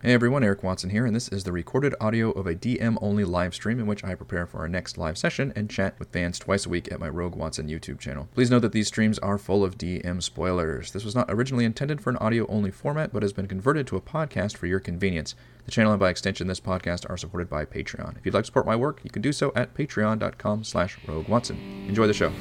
Hey everyone, Eric Watson here, and this is the recorded audio of a DM only live stream in which I prepare for our next live session and chat with fans twice a week at my Rogue Watson YouTube channel. Please note that these streams are full of DM spoilers. This was not originally intended for an audio only format, but has been converted to a podcast for your convenience. The channel and by extension this podcast are supported by Patreon. If you'd like to support my work, you can do so at patreon.com slash rogue watson. Enjoy the show.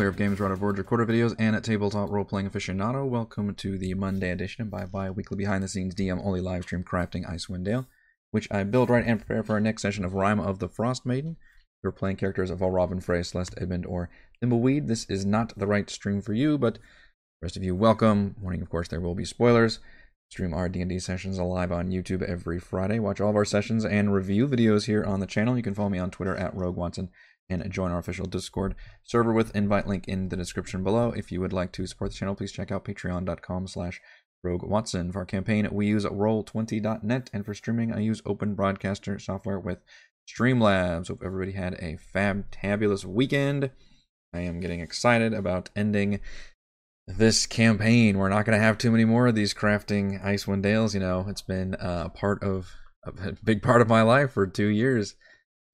Player of games, writer of board recorder videos, and at tabletop role-playing aficionado. Welcome to the Monday edition of by bi-weekly behind-the-scenes DM only live stream crafting Icewind Dale, which I build, write, and prepare for our next session of Rime of the Frost Maiden. We're playing characters of Valravn, Frey, Celeste, Edmund, or Thimbleweed. This is not the right stream for you, but the rest of you, welcome. Warning, of course, there will be spoilers. Stream our D&D sessions live on YouTube every Friday. Watch all of our sessions and review videos here on the channel. You can follow me on Twitter at Rogue Watson and join our official Discord server with invite link in the description below. If you would like to support the channel, please check out patreon.com slash Rogue Watson. For our campaign, we use roll20.net, and for streaming, I use Open Broadcaster software with Streamlabs. Hope everybody had a fabulous weekend. I am getting excited about ending this campaign. We're not going to have too many more of these crafting Icewind Dales. You know, it's been uh, a part of a big part of my life for two years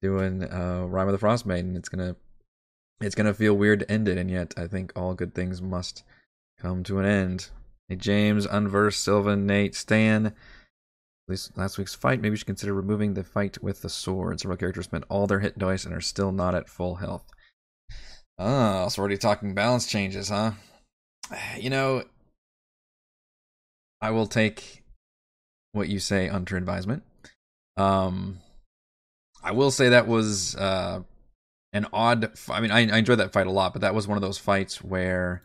doing uh, Rime of the Frost Maiden. It's gonna it's gonna feel weird to end it, and yet I think all good things must come to an end. Hey, James, Unverse, Sylvan, Nate, Stan. At least last week's fight, maybe you should consider removing the fight with the sword. Several characters spent all their hit dice and are still not at full health. Oh, so already talking balance changes, huh? You know, I will take what you say under advisement. Um, I will say that was uh, an odd. I mean, I, I enjoyed that fight a lot, but that was one of those fights where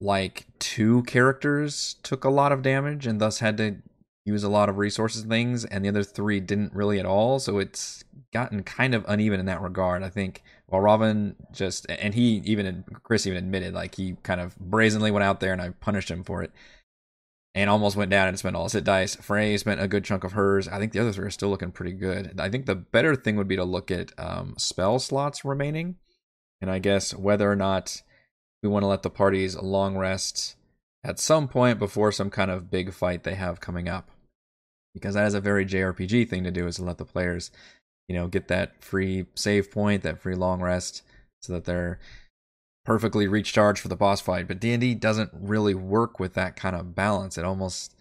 like two characters took a lot of damage and thus had to use a lot of resources and things, and the other three didn't really at all. So it's gotten kind of uneven in that regard. I think while Robin just and he even Chris even admitted like he kind of brazenly went out there and I punished him for it and almost went down and spent all his hit dice. Frey spent a good chunk of hers. I think the other three are still looking pretty good. I think the better thing would be to look at um, spell slots remaining, and I guess whether or not we want to let the parties long rest at some point before some kind of big fight they have coming up, because that is a very JRPG thing to do is to let the players, you know, get that free save point, that free long rest, so that they're perfectly recharged for the boss fight but d&d doesn't really work with that kind of balance. It almost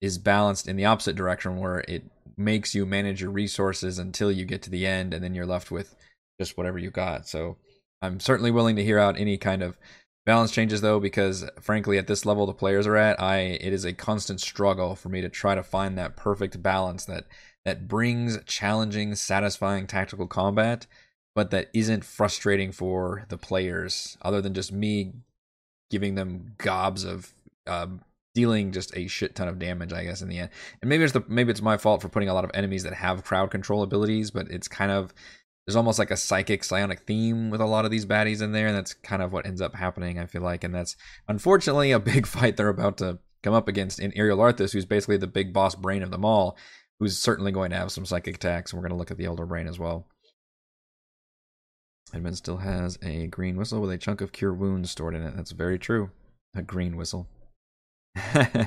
is balanced in the opposite direction where it makes you manage your resources until you get to the end and then you're left with just whatever you got. So i'm certainly willing to hear out any kind of balance changes though because frankly at this level the players are at i it is a constant struggle for me to try to find that perfect balance that that brings challenging satisfying tactical combat but that isn't frustrating for the players other than just me giving them gobs of um, dealing just a shit ton of damage i guess in the end and maybe it's the maybe it's my fault for putting a lot of enemies that have crowd control abilities but it's kind of there's almost like a psychic psionic theme with a lot of these baddies in there and that's kind of what ends up happening i feel like and that's unfortunately a big fight they're about to come up against in Iriolarthas, who's basically the big boss brain of them all, who's certainly going to have some psychic attacks, and we're going to look at the Elder Brain as well. Edmund still has a green whistle with a chunk of cure wounds stored in it. That's very true. A green whistle. Happy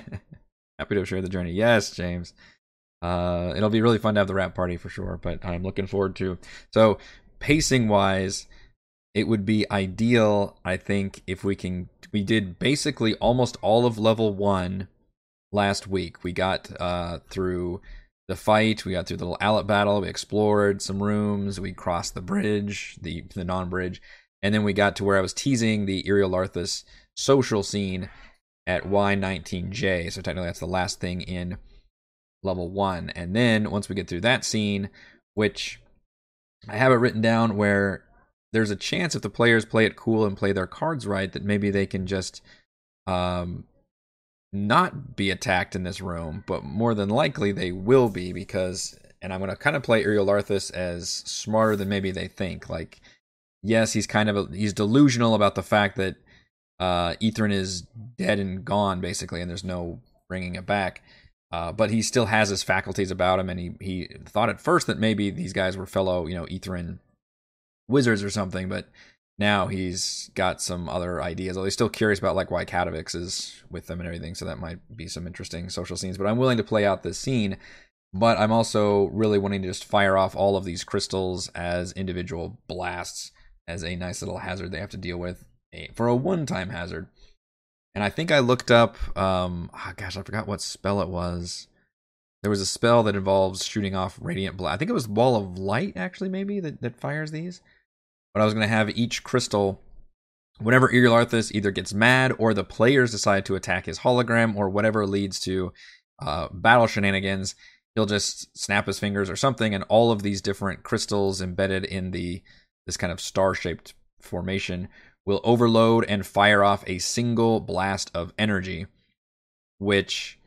to have shared the journey. Yes, James. Uh, it'll be really fun to have the rap party for sure, but I'm looking forward to. So, pacing wise, it would be ideal, I think, if we can. We did basically almost all of level one last week. We got uh, through the fight. We got through the little Allet battle. We explored some rooms. We crossed the bridge, the the non bridge, and then we got to where I was teasing the Iriolarthas social scene at Y19J. So technically, that's the last thing in level one. And then once we get through that scene, which I have it written down where there's a chance if the players play it cool and play their cards right that maybe they can just um, not be attacked in this room, but more than likely they will be because, and I'm going to kind of play Iriolarthas as smarter than maybe they think. Like, yes, he's kind of a, he's delusional about the fact that uh, Ythryn is dead and gone basically, and there's no bringing it back. Uh, but he still has his faculties about him, and he he thought at first that maybe these guys were fellow, you know, Ythryn wizards or something, but now he's got some other ideas. Although he's still curious about like why Catavix is with them and everything, so that might be some interesting social scenes. But I'm willing to play out this scene. But I'm also really wanting to just fire off all of these crystals as individual blasts as a nice little hazard they have to deal with for a one-time hazard. And I think I looked up. Um, oh gosh, I forgot what spell it was. There was a spell that involves shooting off radiant blast. I think it was Wall of Light, actually, maybe that that fires these. But I was going to have each crystal, whenever Uriel either gets mad or the players decide to attack his hologram or whatever leads to uh, battle shenanigans, he'll just snap his fingers or something, and all of these different crystals embedded in the this kind of star-shaped formation will overload and fire off a single blast of energy, which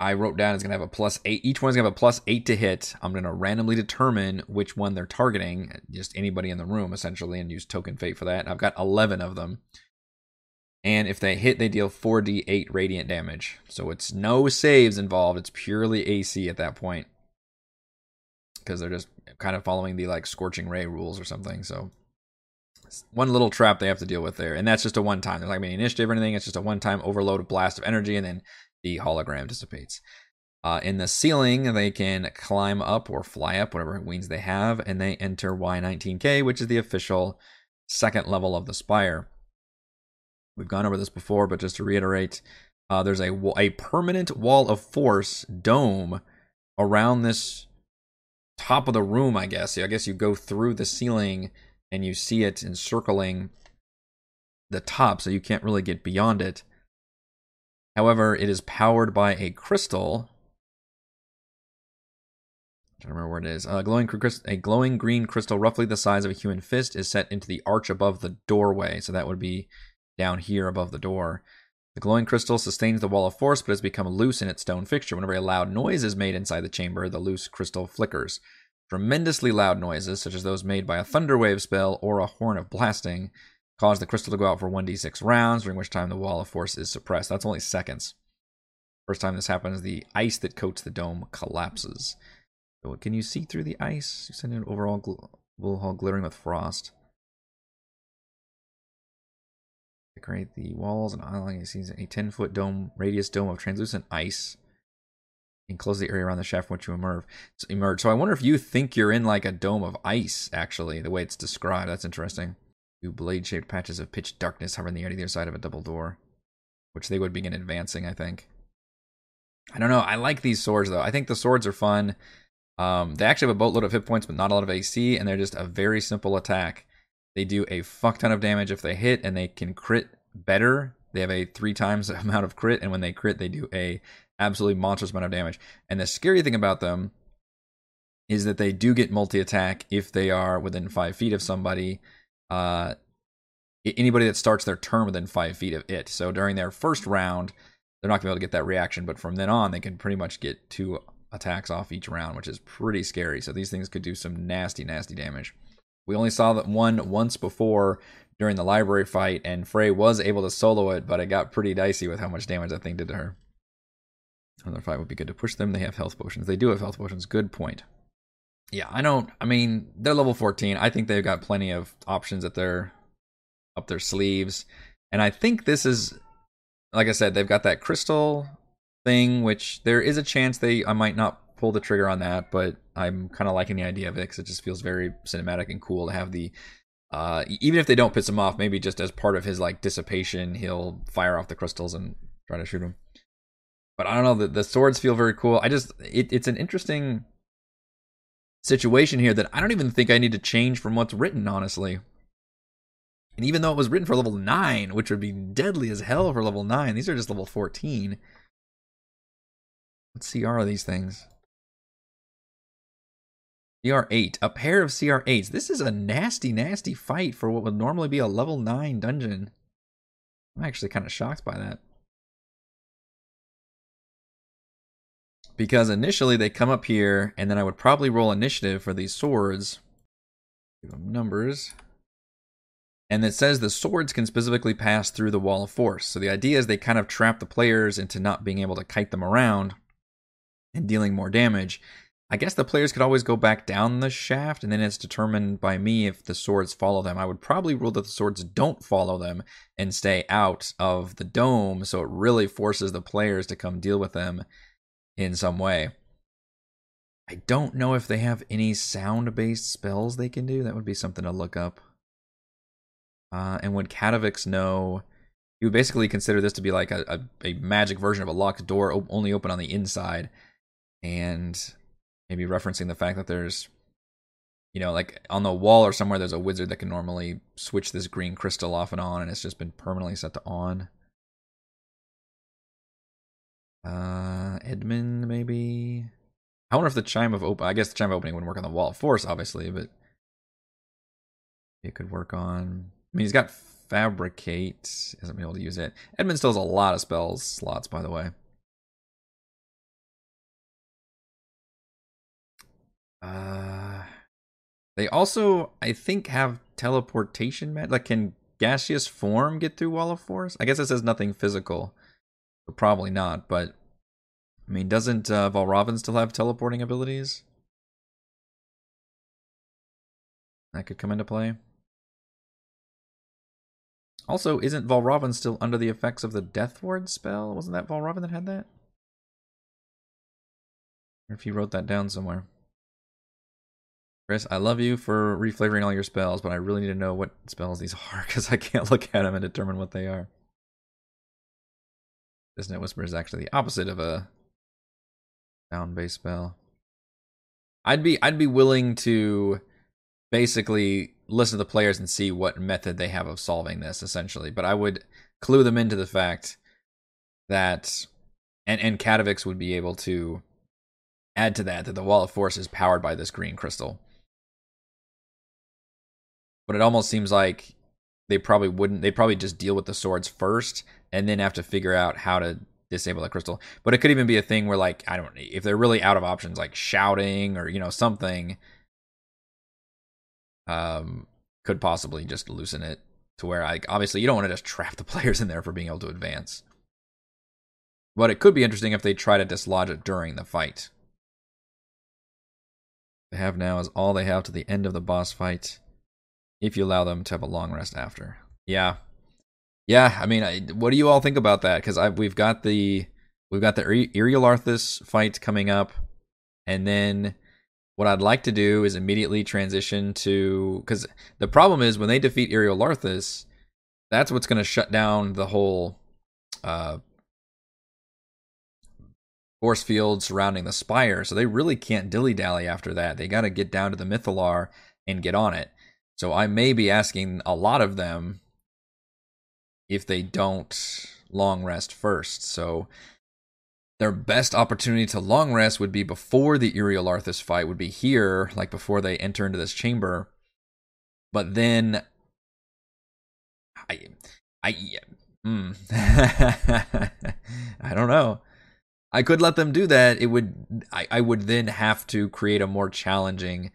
I wrote down is going to have a plus eight. Each one's going to have a plus eight to hit. I'm going to randomly determine which one they're targeting, just anybody in the room essentially, and use token fate for that. I've got 11 of them. And if they hit, they deal 4d8 radiant damage. So it's no saves involved. It's purely AC at that point. Because they're just kind of following the like scorching ray rules or something. So one little trap they have to deal with there, and that's just a one time. There's not gonna be initiative or anything. It's just a one time overload of blast of energy, and then the hologram dissipates. Uh, in the ceiling, they can climb up or fly up, whatever wings they have, and they enter Y19K, which is the official second level of the spire. We've gone over this before, but just to reiterate, uh, there's a a permanent wall of force dome around this top of the room. I guess. I guess you go through the ceiling and you see it encircling the top, so you can't really get beyond it. However, it is powered by a crystal. I don't remember where it is. A glowing, a glowing green crystal, roughly the size of a human fist, is set into the arch above the doorway. So that would be down here above the door. The glowing crystal sustains the wall of force, but has become loose in its stone fixture. Whenever a loud noise is made inside the chamber, the loose crystal flickers. Tremendously loud noises, such as those made by a thunderwave spell or a horn of blasting, cause the crystal to go out for 1d6 rounds, during which time the wall of force is suppressed. That's only seconds. First time this happens, the ice that coats the dome collapses. So can you see through the ice? You send an overall gl- hall glittering with frost. Decorate the walls and island. He sees a 10 foot dome radius dome of translucent ice enclose the area around the shaft from which you emerge. emerge. So I wonder if you think you're in like a dome of ice, actually, the way it's described. That's interesting. Two blade shaped patches of pitch darkness hover in the air to the other side of a double door, which they would begin advancing, I think. I don't know. I like these swords, though. I think the swords are fun. Um, they actually have a boatload of hit points, but not a lot of AC, and they're just a very simple attack. They do a fuck ton of damage if they hit, and they can crit better. They have a three times amount of crit, and when they crit, they do a absolutely monstrous amount of damage. And the scary thing about them is that they do get multi attack if they are within five feet of somebody. Uh, anybody that starts their turn within five feet of it. So during their first round, they're not gonna be able to get that reaction, but from then on, they can pretty much get two attacks off each round, which is pretty scary. So these things could do some nasty, nasty damage. We only saw that one once before during the library fight, and Frey was able to solo it, but it got pretty dicey with how much damage that thing did to her. Another fight would be good to push them. They have health potions. They do have health potions. Good point. Yeah, I don't. I mean, they're level 14. I think they've got plenty of options at their up their sleeves, and I think this is, like I said, they've got that crystal thing, which there is a chance they I might not pull the trigger on that, but I'm kind of liking the idea of it because it just feels very cinematic and cool to have the. Uh, even if they don't piss him off, maybe just as part of his like dissipation, he'll fire off the crystals and try to shoot him but I don't know. The, the swords feel very cool. I just it, it's an interesting situation here that I don't even think I need to change from what's written, honestly. And even though it was written for level nine, which would be deadly as hell for level nine, these are just level fourteen. What CR are these things? CR8, a pair of CR8s. This is a nasty, nasty fight for what would normally be a level 9 dungeon. I'm actually kind of shocked by that. Because initially they come up here, and then I would probably roll initiative for these swords. Give them numbers. And it says the swords can specifically pass through the wall of force. So the idea is they kind of trap the players into not being able to kite them around and dealing more damage. I guess the players could always go back down the shaft, and then it's determined by me if the swords follow them. I would probably rule that the swords don't follow them and stay out of the dome, so it really forces the players to come deal with them in some way. I don't know if they have any sound based spells they can do. That would be something to look up. Uh, and would Katovix know? You would basically consider this to be like a, a, a magic version of a locked door, only open on the inside. And maybe referencing the fact that there's you know like on the wall or somewhere there's a wizard that can normally switch this green crystal off and on and it's just been permanently set to on uh edmund maybe i wonder if the chime of open i guess the chime of opening wouldn't work on the wall of force obviously but it could work on i mean he's got fabricate hasn't been able to use it edmund still has a lot of spells slots by the way Uh, they also, I think, have teleportation. Mag- like, can gaseous form get through Wall of Force? I guess it says nothing physical, but probably not. But I mean, doesn't uh, Valravn still have teleporting abilities? That could come into play. Also, isn't Valravn still under the effects of the Death Ward spell? Wasn't that Valravn that had that? Or if you wrote that down somewhere. Chris, I love you for reflavoring all your spells, but I really need to know what spells these are because I can't look at them and determine what they are. Dissonant Whisper is actually the opposite of a sound based spell. I'd be I'd be willing to basically listen to the players and see what method they have of solving this essentially, but I would clue them into the fact that and and Katovix would be able to add to that that the wall of force is powered by this green crystal but it almost seems like they probably wouldn't. They probably just deal with the swords first, and then have to figure out how to disable the crystal. But it could even be a thing where, like, I don't, if they're really out of options, like shouting or you know something, um, could possibly just loosen it to where, like, obviously you don't want to just trap the players in there for being able to advance. But it could be interesting if they try to dislodge it during the fight. They have now is all they have to the end of the boss fight if you allow them to have a long rest after. Yeah, yeah. I mean, I, what do you all think about that? Because we've got the we've got the Arthas fight coming up, and then what I'd like to do is immediately transition to because the problem is when they defeat Arthas, that's what's going to shut down the whole uh, force field surrounding the spire. So they really can't dilly dally after that. They got to get down to the Mythallar and get on it. So I may be asking a lot of them if they don't long rest first. So their best opportunity to long rest would be before the Iriolarthas fight, would be here, like before they enter into this chamber. But then I I mm, I don't know. I could let them do that. It would I, I would then have to create a more challenging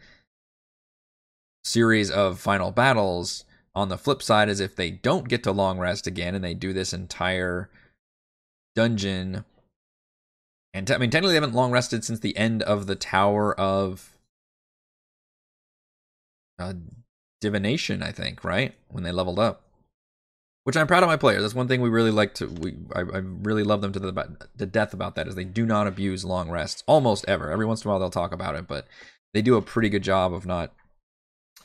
series of final battles. On the flip side, is if they don't get to long rest again and they do this entire dungeon, and I mean, technically they haven't long rested since the end of the Tower of uh, Divination, I think, right when they leveled up. Which I'm proud of my players. That's one thing we really like to. We I, I really love them to the to death about that is they do not abuse long rests almost ever. Every once in a while they'll talk about it, but they do a pretty good job of not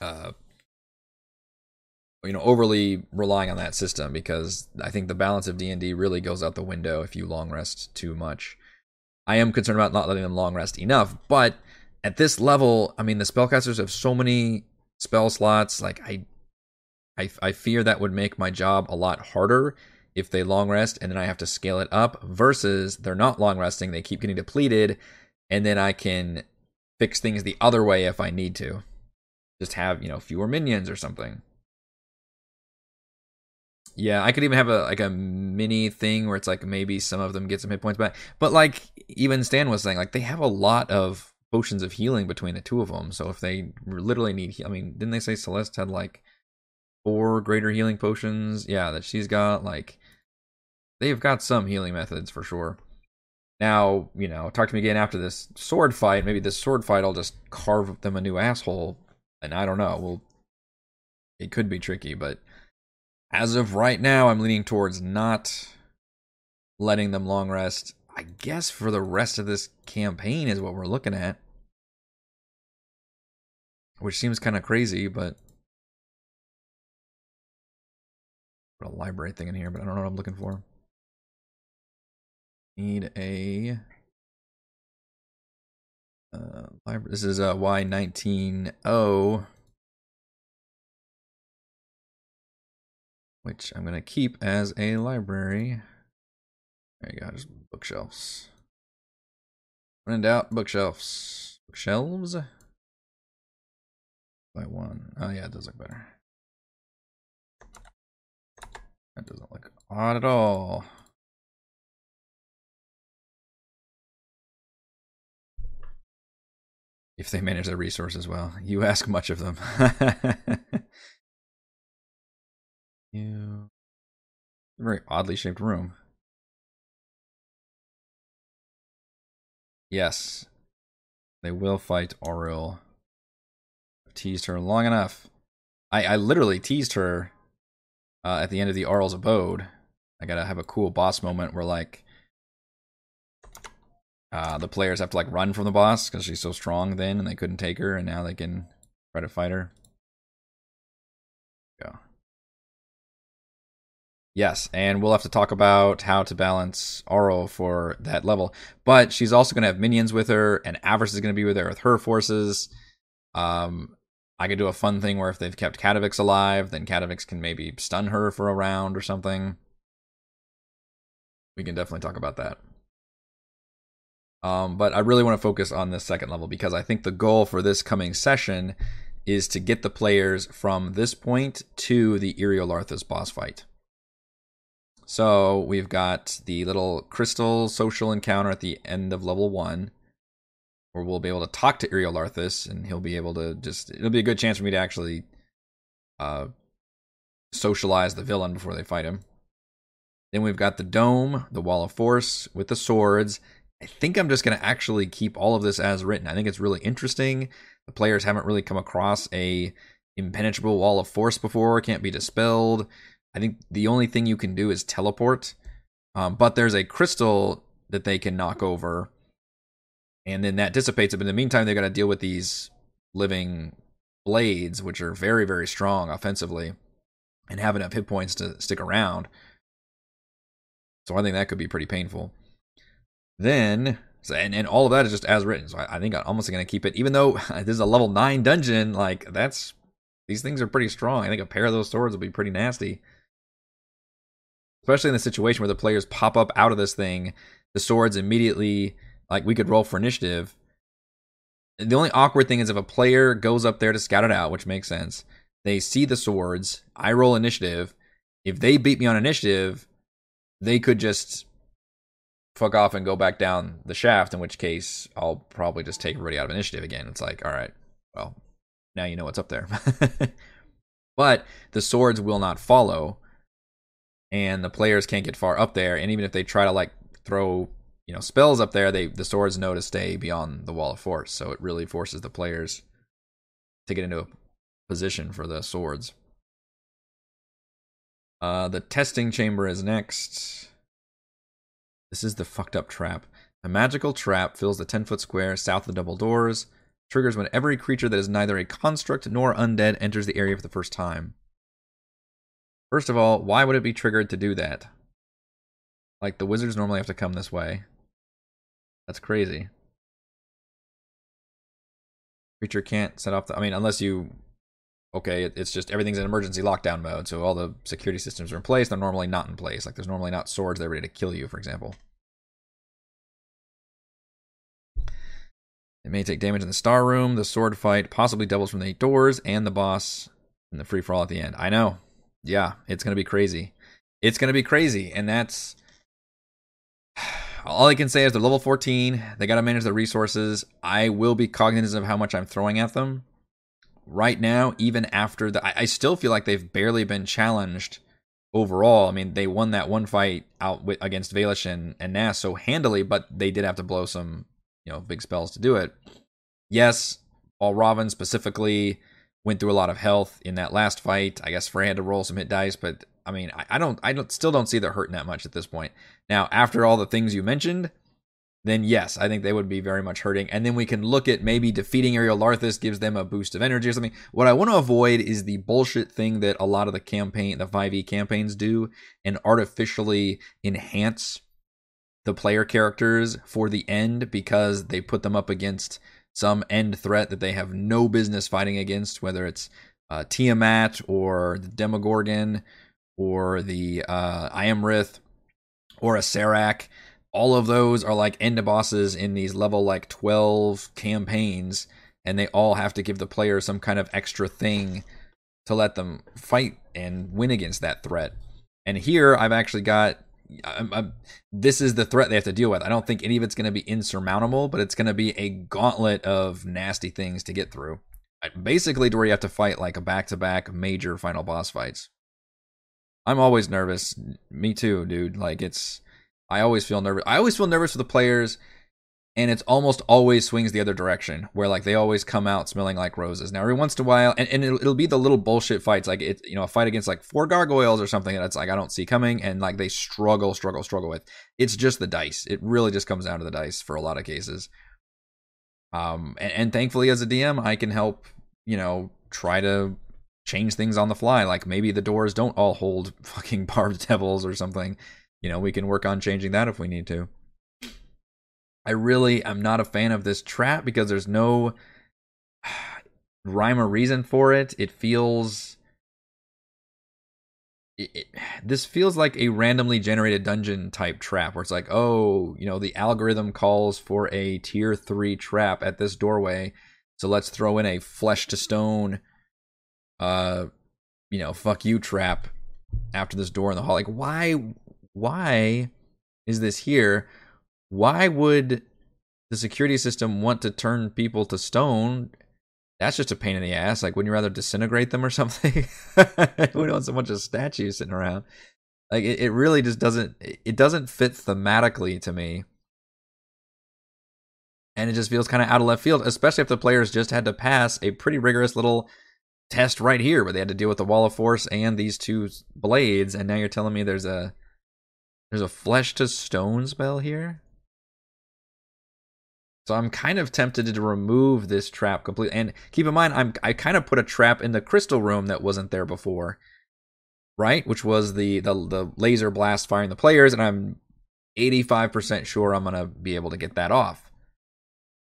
uh, you know overly relying on that system because I think the balance of D and D really goes out the window if you long rest too much. I am concerned about not letting them long rest enough, but at this level, I mean the spellcasters have so many spell slots. Like I, I, I fear that would make my job a lot harder if they long rest and then I have to scale it up. Versus they're not long resting; they keep getting depleted, and then I can fix things the other way if I need to. Just have, you know, fewer minions or something. Yeah, I could even have a like a mini thing where it's like maybe some of them get some hit points back. But like even Stan was saying, like they have a lot of potions of healing between the two of them. So if they literally need, I mean, didn't they say Celeste had like four greater healing potions? Yeah, that she's got. Like they've got some healing methods for sure. Now, you know, talk to me again after this sword fight. Maybe this sword fight, I'll just carve them a new asshole. And I don't know. Well, it could be tricky, but as of right now, I'm leaning towards not letting them long rest. I guess for the rest of this campaign is what we're looking at. Which seems kind of crazy, but. Put a library thing in here, but I don't know what I'm looking for. Need a. Uh, library. This is a Y190 which I'm going to keep as a library. There you go, just bookshelves. When in doubt, bookshelves. Bookshelves? By one. Oh, yeah, it does look better. That doesn't look odd at all. If they manage their resources well. You ask much of them. You. Very oddly shaped room. Yes. They will fight Auril. I've teased her long enough. I, I literally teased her uh, at the end of the Auril's abode. I gotta have a cool boss moment where like uh, the players have to like run from the boss because she's so strong then and they couldn't take her and now they can try to fight her. Yes, and we'll have to talk about how to balance Auril for that level. But she's also going to have minions with her, and Avarice is going to be with her with her forces. Um, I could do a fun thing where if they've kept Catavix alive, then Catavix can maybe stun her for a round or something. We can definitely talk about that. Um, but I really want to focus on this second level because I think the goal for this coming session is to get the players from this point to the Iriolarthas boss fight. So we've got the little crystal social encounter at the end of level one, where we'll be able to talk to Iriolarthas, and he'll be able to just. It'll be a good chance for me to actually uh, socialize the villain before they fight him. Then we've got the dome, the wall of force with the swords. I think I'm just going to actually keep all of this as written. I think it's really interesting. The players haven't really come across a impenetrable wall of force before, can't be dispelled. I think the only thing you can do is teleport. Um, but there's a crystal that they can knock over, and then that dissipates it. But in the meantime, they got to deal with these living blades, which are very, very strong offensively, and have enough hit points to stick around. So I think that could be pretty painful. Then, and, and all of that is just as written. So I, I think I'm almost going to keep it, even though this is a level nine dungeon. Like that's these things are pretty strong. I think a pair of those swords will be pretty nasty especially in the situation where the players pop up out of this thing, the swords immediately like we could roll for initiative. The only awkward thing is if a player goes up there to scout it out, which makes sense. They see the swords, I roll initiative. If they beat me on initiative, they could just fuck off and go back down the shaft, in which case I'll probably just take everybody out of initiative again. It's like, all right, well, now you know what's up there. but the swords will not follow and the players can't get far up there. And even if they try to like throw you know spells up there, they the swords know to stay beyond the wall of force. So it really forces the players to get into a position for the swords. Uh, the testing chamber is next. This is the fucked up trap. A magical trap fills the 10 foot square south of the double doors. Triggers when every creature that is neither a construct nor undead enters the area for the first time. First of all, why would it be triggered to do that? Like, the wizards normally have to come this way. That's crazy. Creature can't set off the. I mean, unless you. Okay, it's just everything's in emergency lockdown mode, so all the security systems are in place. They're normally not in place. Like, there's normally not swords that are ready to kill you, for example. It may take damage in the star room, the sword fight, possibly doubles from the eight doors, and the boss in the free for all at the end. I know. Yeah, it's gonna be crazy. It's gonna be crazy, and that's all I can say is they're level 14. They got to manage their resources. I will be cognizant of how much I'm throwing at them. Right now, even after the, I, I still feel like they've barely been challenged overall. I mean, they won that one fight out with, against Valish and, and Nass so handily, but they did have to blow some, you know, big spells to do it. Yes, all Robin specifically went through a lot of health in that last fight. I guess Frey had to roll some hit dice, but I mean, I, I don't, I don't, still don't see they're hurting that much at this point. Now, after all the things you mentioned, then yes, I think they would be very much hurting. And then we can look at maybe defeating Iriolarthas gives them a boost of energy or something. What I want to avoid is the bullshit thing that a lot of the campaign, the 5e campaigns do and artificially enhance the player characters for the end because they put them up against some end threat that they have no business fighting against, whether it's uh, Tiamat or the Demogorgon or the uh, Iymrith or Acererak. All of those are like end bosses in these level like 12 campaigns, and they all have to give the player some kind of extra thing to let them fight and win against that threat. And here I've actually got I'm, I'm, this is the threat they have to deal with. I don't think any of it's going to be insurmountable, but it's going to be a gauntlet of nasty things to get through. Basically, to where you have to fight like a back to back major final boss fights. I'm always nervous. Me too, dude. Like it's I always feel nervous. I always feel nervous for the players and it's almost always swings the other direction where like they always come out smelling like roses now every once in a while and, and it'll, it'll, be the little bullshit fights like it you know a fight against like four gargoyles or something that's like i don't see coming and like they struggle struggle struggle with it's just the dice it really just comes down to the dice for a lot of cases um and, and thankfully as a dm i can help you know try to change things on the fly. Like maybe the doors don't all hold fucking barbed devils or something. You know, we can work on changing that if we need to. I really am not a fan of this trap because there's no rhyme or reason for it. It feels. It, it, this feels like a randomly generated dungeon type trap where it's like, oh, you know, the algorithm calls for a tier three trap at this doorway. So let's throw in a flesh to stone uh you know fuck you trap after this door in the hall like why why is this here why would the security system want to turn people to stone? That's just a pain in the ass like wouldn't you rather disintegrate them or something? We don't want a bunch of statues sitting around? Like it, it really just doesn't it doesn't fit thematically to me. And it just feels kind of out of left field especially if the players just had to pass a pretty rigorous little test right here where they had to deal with the wall of force and these two blades and now you're telling me there's a there's a flesh to stone spell here so i'm kind of tempted to remove this trap completely and keep in mind i'm i kind of put a trap in the crystal room that wasn't there before right which was the the, the laser blast firing the players and i'm 85% sure i'm to be able to get that off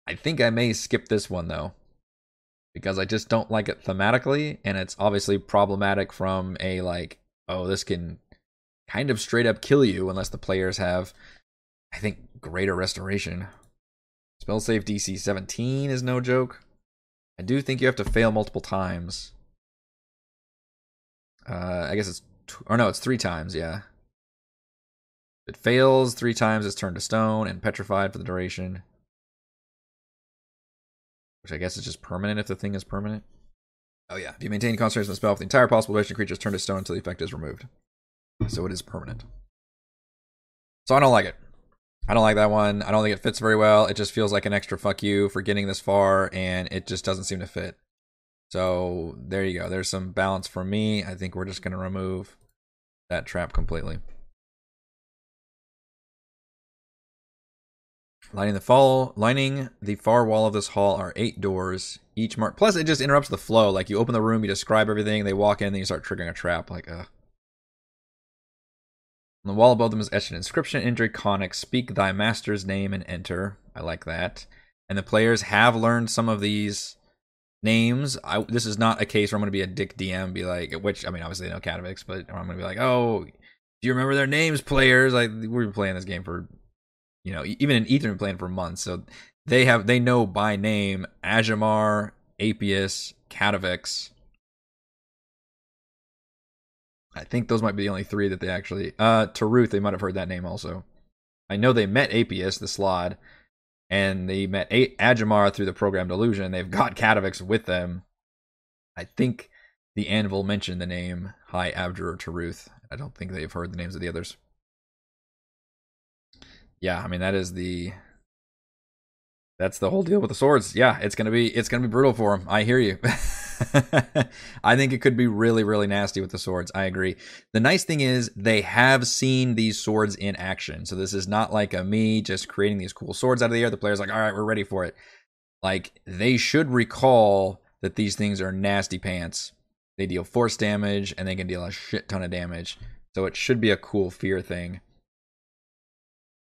i think i may skip this one though because I just don't like it thematically, and it's obviously problematic from a like, oh, this can kind of straight up kill you unless the players have, I think, greater restoration. Spell save DC 17 is no joke. I do think you have to fail multiple times. Uh, I guess it's, or no, it's three times, yeah. It fails three times, it's turned to stone and petrified for the duration. Which I guess is just permanent if the thing is permanent. Oh yeah, if you maintain concentration on the spell, the entire possible duration creature is turned to stone until the effect is removed. So it is permanent. So I don't like it. I don't like that one. I don't think it fits very well. It just feels like an extra fuck you for getting this far, and it just doesn't seem to fit. So there you go. There's some balance for me. I think we're just going to remove that trap completely. Lining the fall, lining the far wall of this hall are eight doors, each marked. Plus, it just interrupts the flow. Like you open the room, you describe everything, they walk in, then you start triggering a trap. Like, uh. On the wall above them is etched an inscription in Draconic: "Speak thy master's name and enter." I like that. And the players have learned some of these names. I, this is not a case where I'm going to be a dick DM, be like, which I mean, obviously know Catavix, but I'm going to be like, oh, do you remember their names, players? Like we've been playing this game for you know, even in Ethan been playing for months, so they have they know by name Ajamar, Apius, Catavix. I think those might be the only three that they actually. Uh, Taruth, they might have heard that name also. I know they met Apius, the Slod, and they met A- Ajamar through the program Delusion. They've got Catavix with them. I think the Anvil mentioned the name High Abjur or Taruth. I don't think they've heard the names of the others. Yeah, I mean that is the that's the whole deal with the swords. Yeah, it's gonna be it's gonna be brutal for them. I hear you. I think it could be really really nasty with the swords. I agree. The nice thing is they have seen these swords in action, so this is not like a me just creating these cool swords out of the air. The player's like, all right, we're ready for it. Like they should recall that these things are nasty pants. They deal force damage and they can deal a shit ton of damage. So it should be a cool fear thing.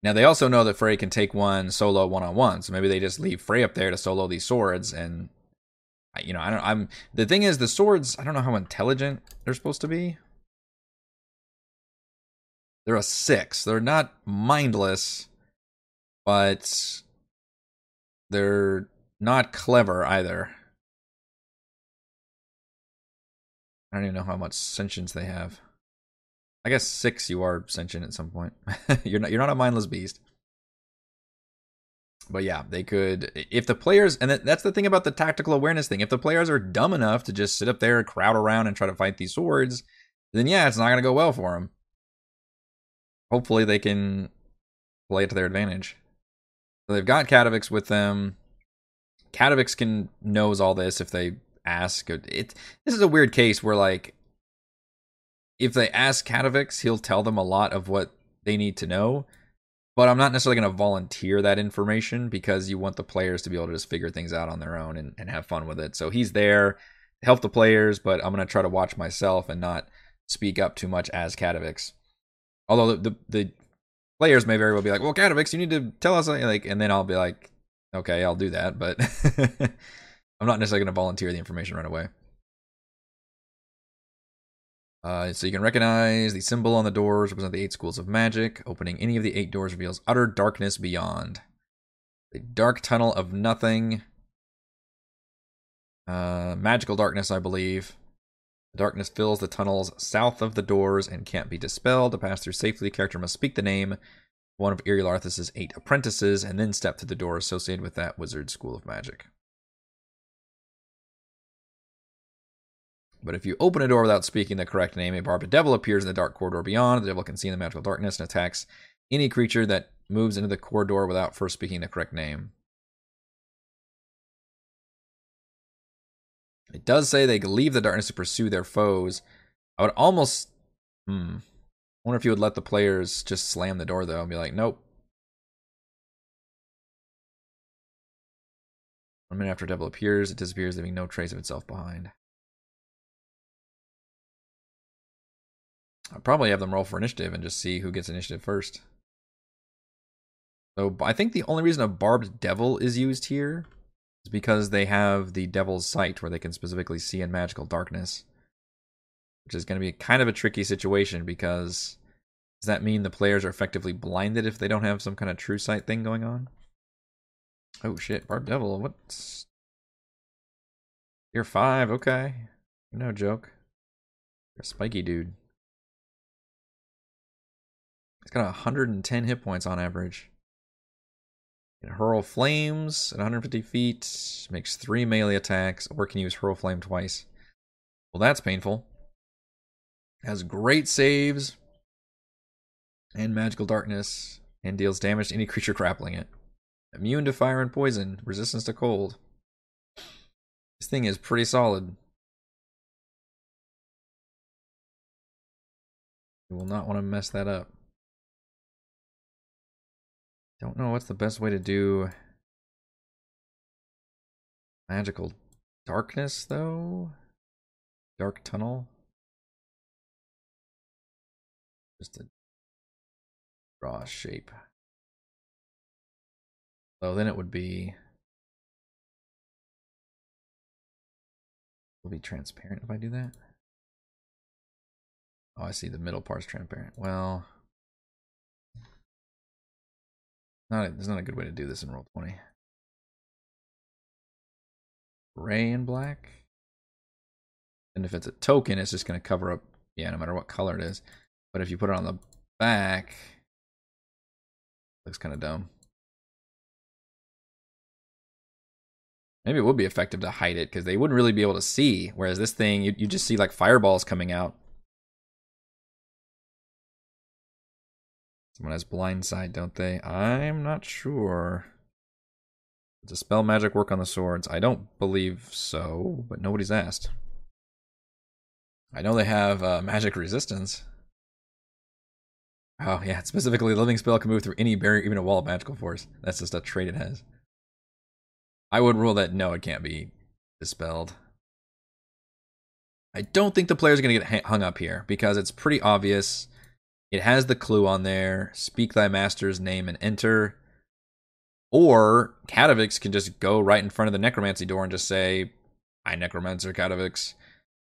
Now they also know that Frey can take one solo one on one, so maybe they just leave Frey up there to solo these swords. And you know, I don't. I'm the thing is the swords. I don't know how intelligent they're supposed to be. They're a six. They're not mindless, but they're not clever either. I don't even know how much sentience they have. I guess six you are sentient at some point. you're not you're not a mindless beast. But yeah, they could if the players and that's the thing about the tactical awareness thing. If the players are dumb enough to just sit up there, crowd around, and try to fight these swords, then yeah, it's not gonna go well for them. Hopefully, they can play it to their advantage. So they've got Katavix with them. Katavix can knows all this if they ask. It this is a weird case where like if they ask Katavix, he'll tell them a lot of what they need to know. But I'm not necessarily going to volunteer that information because you want the players to be able to just figure things out on their own and, and have fun with it. So he's there help the players, but I'm going to try to watch myself and not speak up too much as Catavix. Although the, the, the players may very well be like, "Well, Catavix, you need to tell us," like, and then I'll be like, "Okay, I'll do that," but I'm not necessarily going to volunteer the information right away. Uh, so you can recognize the symbol on the doors represent the eight schools of magic. Opening any of the eight doors reveals utter darkness beyond. The dark tunnel of nothing. Uh, magical darkness, I believe. The darkness fills the tunnels south of the doors and can't be dispelled. To pass through safely, the character must speak the name one of Iriolarthas's eight apprentices and then step through the door associated with that wizard school of magic. But if you open a door without speaking the correct name, a barbed devil appears in the dark corridor beyond. The devil can see in the magical darkness and attacks any creature that moves into the corridor without first speaking the correct name. It does say they leave the darkness to pursue their foes. I would almost. Hmm. I wonder if you would let the players just slam the door, though, and be like, nope. One minute after devil appears, it disappears, leaving no trace of itself behind. I'll probably have them roll for initiative and just see who gets initiative first. So I think the only reason a barbed devil is used here is because they have the devil's sight where they can specifically see in magical darkness. Which is going to be kind of a tricky situation because does that mean the players are effectively blinded if they don't have some kind of true sight thing going on? Oh shit, barbed devil, what's You're five, okay. No joke. You're a spiky dude. It's got 110 hit points on average. Can hurl flames at 150 feet, makes three melee attacks, or can use hurl flame twice. Well, that's painful. Has great saves and magical darkness, and deals damage to any creature grappling it. Immune to fire and poison, resistance to cold. This thing is pretty solid. You will not want to mess that up. Don't know what's the best way to do magical darkness though. Dark tunnel. Just a draw a shape. So then it would be will be transparent if I do that. Oh, I see the middle part's transparent. Well, not a, there's not a good way to do this in roll 20 gray and black. And if it's a token, it's just going to cover up, yeah, no matter what color it is. But if you put it on the back, looks kind of dumb. Maybe it would be effective to hide it because they wouldn't really be able to see. Whereas this thing, you, you just see like fireballs coming out. Someone has blind sight, don't they? I'm not sure. Does spell magic work on the swords? I don't believe so, but nobody's asked. I know they have uh, magic resistance. Oh, yeah, specifically, living spell can move through any barrier, even a wall of magical force. That's just a trait it has. I would rule that no, it can't be dispelled. I don't think the player's going to get hung up here because it's pretty obvious. It has the clue on there speak thy master's name and enter. Or Catavix can just go right in front of the necromancy door and just say, I necromancer Catavix.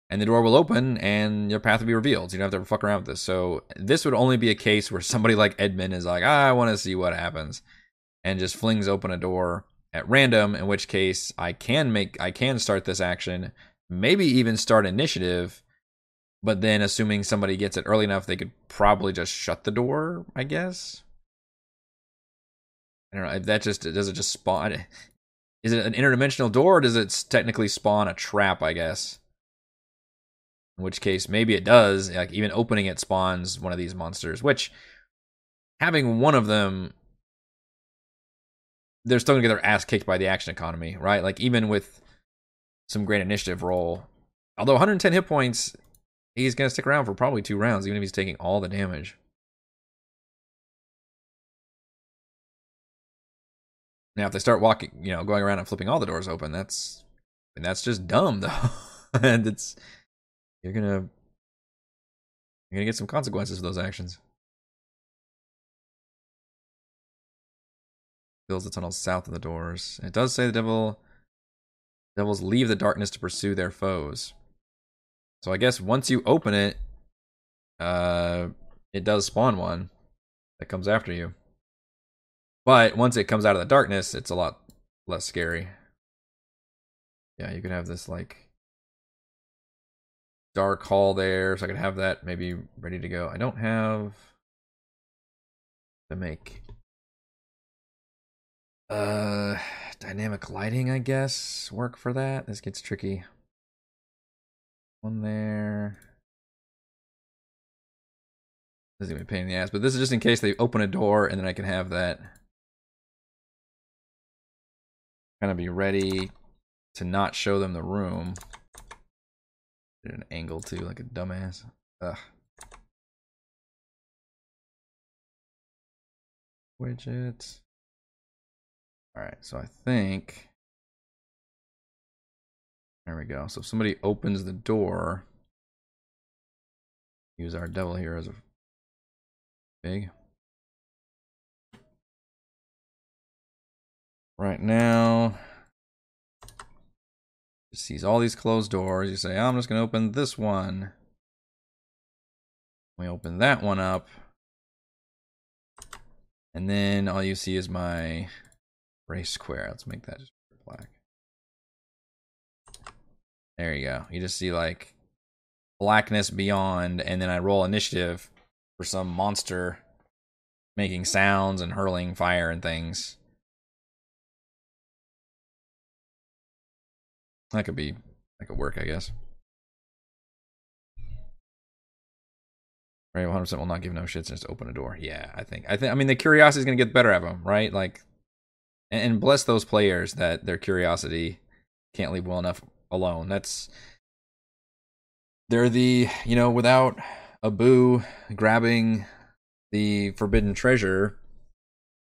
And the door will open and your path will be revealed. you don't have to fuck around with this. So this would only be a case where somebody like Edmund is like, I want to see what happens. And just flings open a door at random, in which case I can make I can start this action, maybe even start initiative, but then assuming somebody gets it early enough, they could probably just shut the door, I guess. I don't know if that just does it just spawn is it an interdimensional door or does it technically spawn a trap, I guess? In which case maybe it does, like even opening it spawns one of these monsters, which having one of them they're still gonna get their ass kicked by the action economy, right? Like even with some great initiative roll, although 110 hit points, he's gonna stick around for probably two rounds, even if he's taking all the damage. Now, if they start walking, you know, going around and flipping all the doors open, that's and that's just dumb, though, and it's you're gonna you're gonna get some consequences for those actions. fills the tunnels south of the doors. It does say the devil devils leave the darkness to pursue their foes. So I guess once you open it, uh, it does spawn one that comes after you. But once it comes out of the darkness, it's a lot less scary. Yeah, you could have this like dark hall there, so I could have that maybe ready to go. I don't have to make uh, dynamic lighting, I guess, work for that. This gets tricky. One there. This is gonna be a pain in the ass, but this is just in case they open a door and then I can have that kind of be ready to not show them the room. At an angle too, like a dumbass. Ugh. Widget. All right, so I think there we go. So if somebody opens the door, use our devil here as a big. Right now, sees all these closed doors. You say, I'm just going to open this one. We open that one up. And then all you see is my race square. Let's make that just black. There you go. You just see like blackness beyond, and then I roll initiative for some monster making sounds and hurling fire and things. That could be that could work, I guess. Right, 100% will not give no shits and just open a door. Yeah, I think. I think. I mean, the curiosity is gonna get better of them, right? Like and bless those players that their curiosity can't leave well enough alone. That's they're the you know without Abu grabbing the forbidden treasure,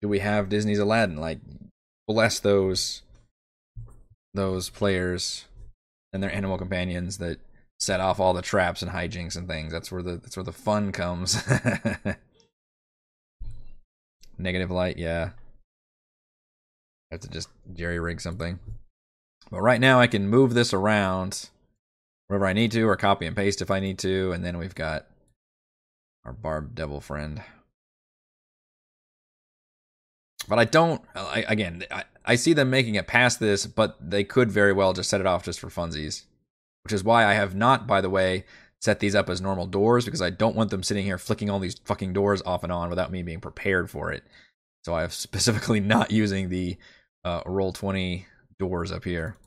do we have Disney's Aladdin? Like bless those those players and their animal companions that set off all the traps and hijinks and things. That's where the that's where the fun comes. Negative light, yeah. I have to just jerry rig something. But right now I can move this around wherever I need to or copy and paste if I need to. And then we've got our Barbed Devil friend. But I don't, I, again, I, I see them making it past this, but they could very well just set it off just for funsies. Which is why I have not, by the way, set these up as normal doors because I don't want them sitting here flicking all these fucking doors off and on without me being prepared for it. So I have specifically not using the uh, roll 20 doors up here.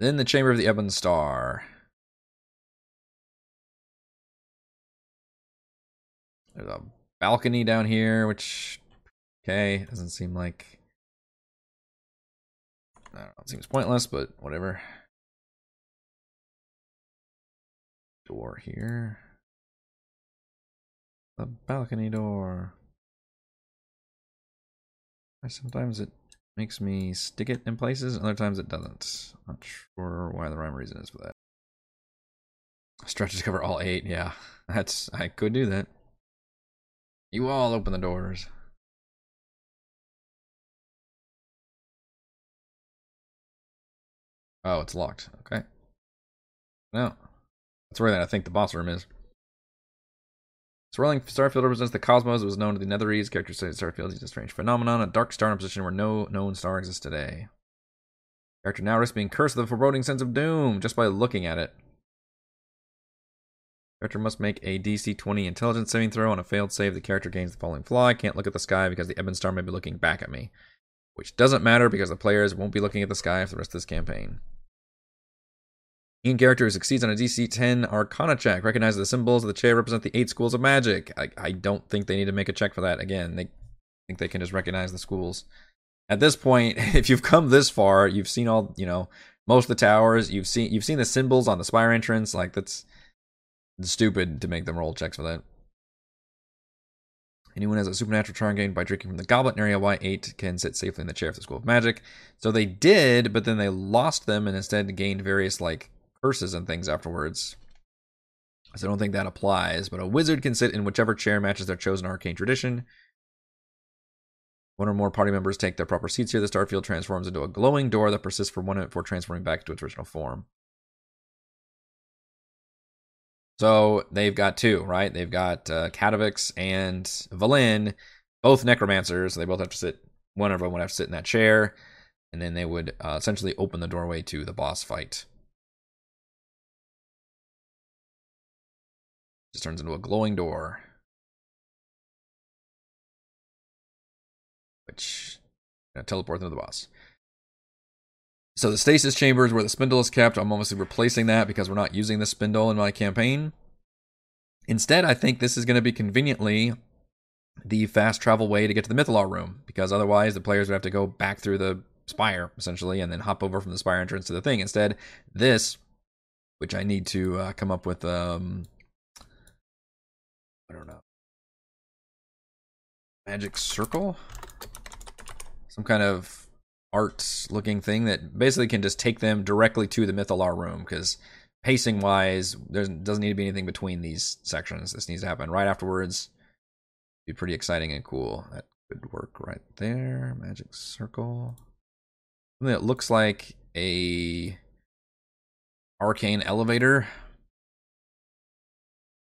Then the Chamber of the Ebon Star. There's a balcony down here, which okay doesn't seem like I don't know. It seems pointless, but whatever. Door here. The balcony door. Sometimes it makes me stick it in places, other times it doesn't. Not sure why the rhyme reason is for that. Stretches to cover all eight, yeah. That's I could do that. You all open the doors. Oh, it's locked. Okay. No. That's where I think the boss room is. Swirling Starfield represents the cosmos. It was known to the Netherese. Characters say Starfield is a strange phenomenon, a dark star in a position where no known star exists today. Character now risks being cursed with a foreboding sense of doom just by looking at it. Character must make a DC 20 intelligence saving throw. On a failed save, the character gains the following flaw. I can't look at the sky because the Ebon Star may be looking back at me. Which doesn't matter because the players won't be looking at the sky for the rest of this campaign. In character who succeeds on a DC 10 Arcana check recognizes the symbols of the chair represent the eight schools of magic. I, I don't think they need to make a check for that. Again, they think they can just recognize the schools. At this point, if you've come this far, you've seen all you know most of the towers. You've seen you've seen the symbols on the spire entrance. Like that's stupid to make them roll checks for that. Anyone has a supernatural charm gained by drinking from the goblet in area Y8 can sit safely in the chair of the School of Magic. So they did, but then they lost them and instead gained various like curses and things afterwards. So I don't think that applies, but a wizard can sit in whichever chair matches their chosen arcane tradition. One or more party members take their proper seats here. The Starfield transforms into a glowing door that persists for one minute before transforming back to its original form. So they've got two, right? They've got uh, Katovix and Valin, both necromancers. So they both have to sit. One of them would have to sit in that chair, and then they would uh, essentially open the doorway to the boss fight. Just turns into a glowing door. Which teleport them to the boss. So the stasis chamber is where the spindle is kept. I'm obviously replacing that because we're not using the spindle in my campaign. Instead, I think this is going to be conveniently the fast travel way to get to the Mythallar room because otherwise the players would have to go back through the spire essentially and then hop over from the spire entrance to the thing. Instead, this, which I need to uh, come up with um, I don't know. Magic circle? Some kind of art looking thing that basically can just take them directly to the Mythallar room because pacing wise, there doesn't need to be anything between these sections. This needs to happen right afterwards. Be pretty exciting and cool. That could work right there. Magic circle. Something that looks like a arcane elevator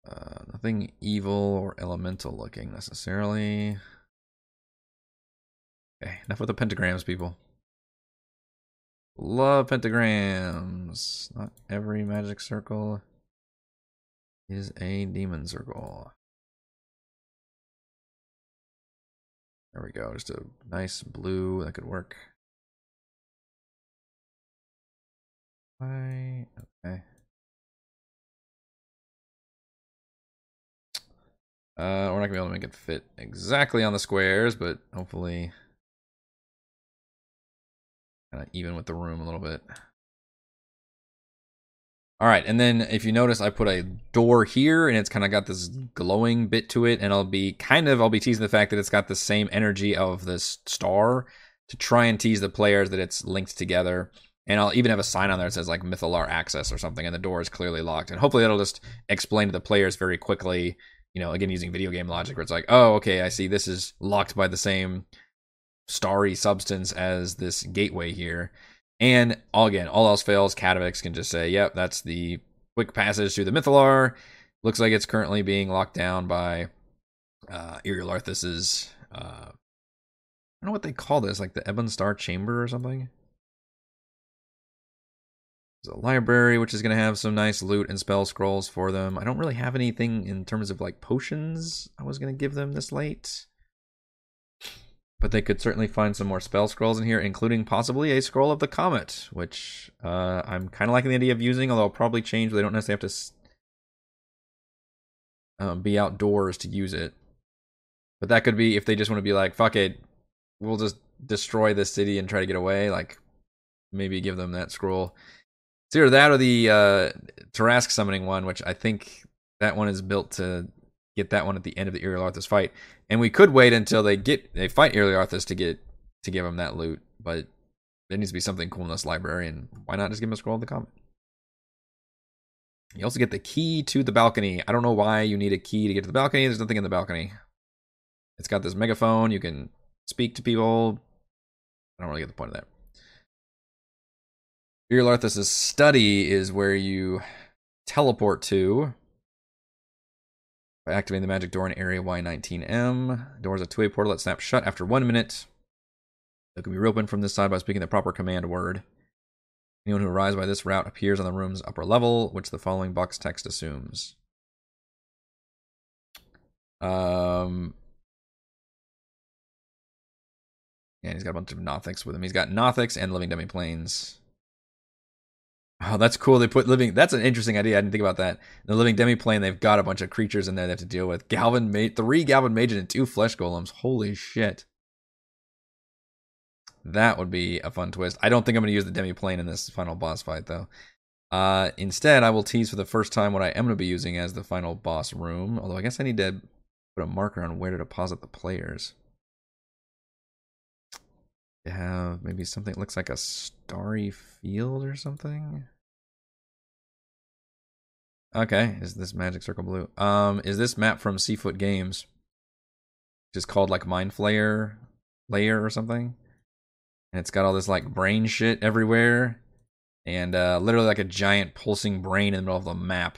uh, nothing evil or elemental looking necessarily. Okay, enough with the pentagrams, people. Love pentagrams. Not every magic circle is a demon circle. There we go. Just a nice blue that could work. Okay. Uh, we're not gonna be able to make it fit exactly on the squares, but hopefully kind of even with the room a little bit. All right, and then if you notice, I put a door here, and it's kind of got this glowing bit to it, and I'll be kind of I'll be teasing the fact that it's got the same energy of this star to try and tease the players that it's linked together. And I'll even have a sign on there that says like Mythallar access or something, and the door is clearly locked. And hopefully that'll just explain to the players very quickly you know, again using video game logic where it's like, oh, okay, I see this is locked by the same starry substance as this gateway here. And all again, all else fails, Katovix can just say, yep, that's the quick passage to the Mythallar. Looks like it's currently being locked down by uh Iriel uh, I don't know what they call this, like the Ebon Star Chamber or something. There's a library which is going to have some nice loot and spell scrolls for them. I don't really have anything in terms of like potions I was going to give them this late. But they could certainly find some more spell scrolls in here, including possibly a scroll of the comet, which uh, I'm kind of liking the idea of using, although I'll probably change. They don't necessarily have to um, be outdoors to use it. But that could be if they just want to be like, fuck it, we'll just destroy this city and try to get away. Like, maybe give them that scroll. It's either that or the uh, Tarrasque summoning one, which I think that one is built to get that one at the end of the Iriolarthas fight. And we could wait until they get they fight Iriolarthas to get to give him that loot, but there needs to be something cool in this library, and why not just give him a scroll of the comet? You also get the key to the balcony. I don't know why you need a key to get to the balcony. There's nothing in the balcony. It's got this megaphone. You can speak to people. I don't really get the point of that. Aerial study is where you teleport to by activating the magic door in area Y19M. The door is a two-way portal that snaps shut after one minute. It can be reopened from this side by speaking the proper command word. Anyone who arrives by this route appears on the room's upper level, which the following box text assumes. Um, and he's got a bunch of Nothics with him. He's got Nothics and Living Demiplanes. Oh, that's cool. They put living. That's an interesting idea. I didn't think about that. The living demiplane, they've got a bunch of creatures in there they have to deal with. Galvan made three Galvan mages and two flesh golems. Holy shit. That would be a fun twist. I don't think I'm going to use the demiplane in this final boss fight, though. Uh, instead, I will tease for the first time what I am going to be using as the final boss room. Although I guess I need to put a marker on where to deposit the players. Have maybe something that looks like a starry field or something. Okay, is this Magic Circle Blue? Um, is this map from Seafoot Games? Just called like Mind Flayer Layer or something? And it's got all this like brain shit everywhere. And uh, literally like a giant pulsing brain in the middle of the map.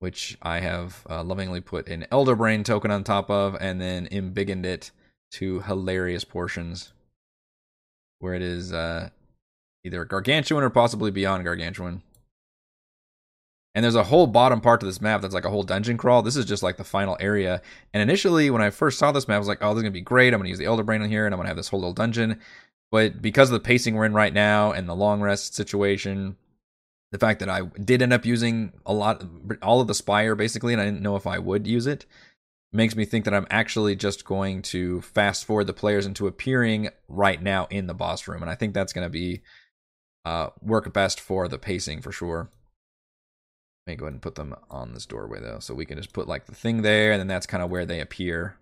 Which I have uh, lovingly put an Elder Brain token on top of and then embiggened it to hilarious portions where it is uh, either gargantuan or possibly beyond gargantuan. And there's a whole bottom part to this map that's like a whole dungeon crawl. This is just like the final area. And initially, when I first saw this map, I was like, oh, this is going to be great. I'm going to use the Elder Brain in here and I'm going to have this whole little dungeon. But because of the pacing we're in right now and the long rest situation, the fact that I did end up using a lot, all of the Spire basically, and I didn't know if I would use it, makes me think that I'm actually just going to fast forward the players into appearing right now in the boss room, and I think that's going to be uh, work best for the pacing for sure. Let me go ahead and put them on this doorway though, so we can just put like the thing there, and then that's kind of where they appear.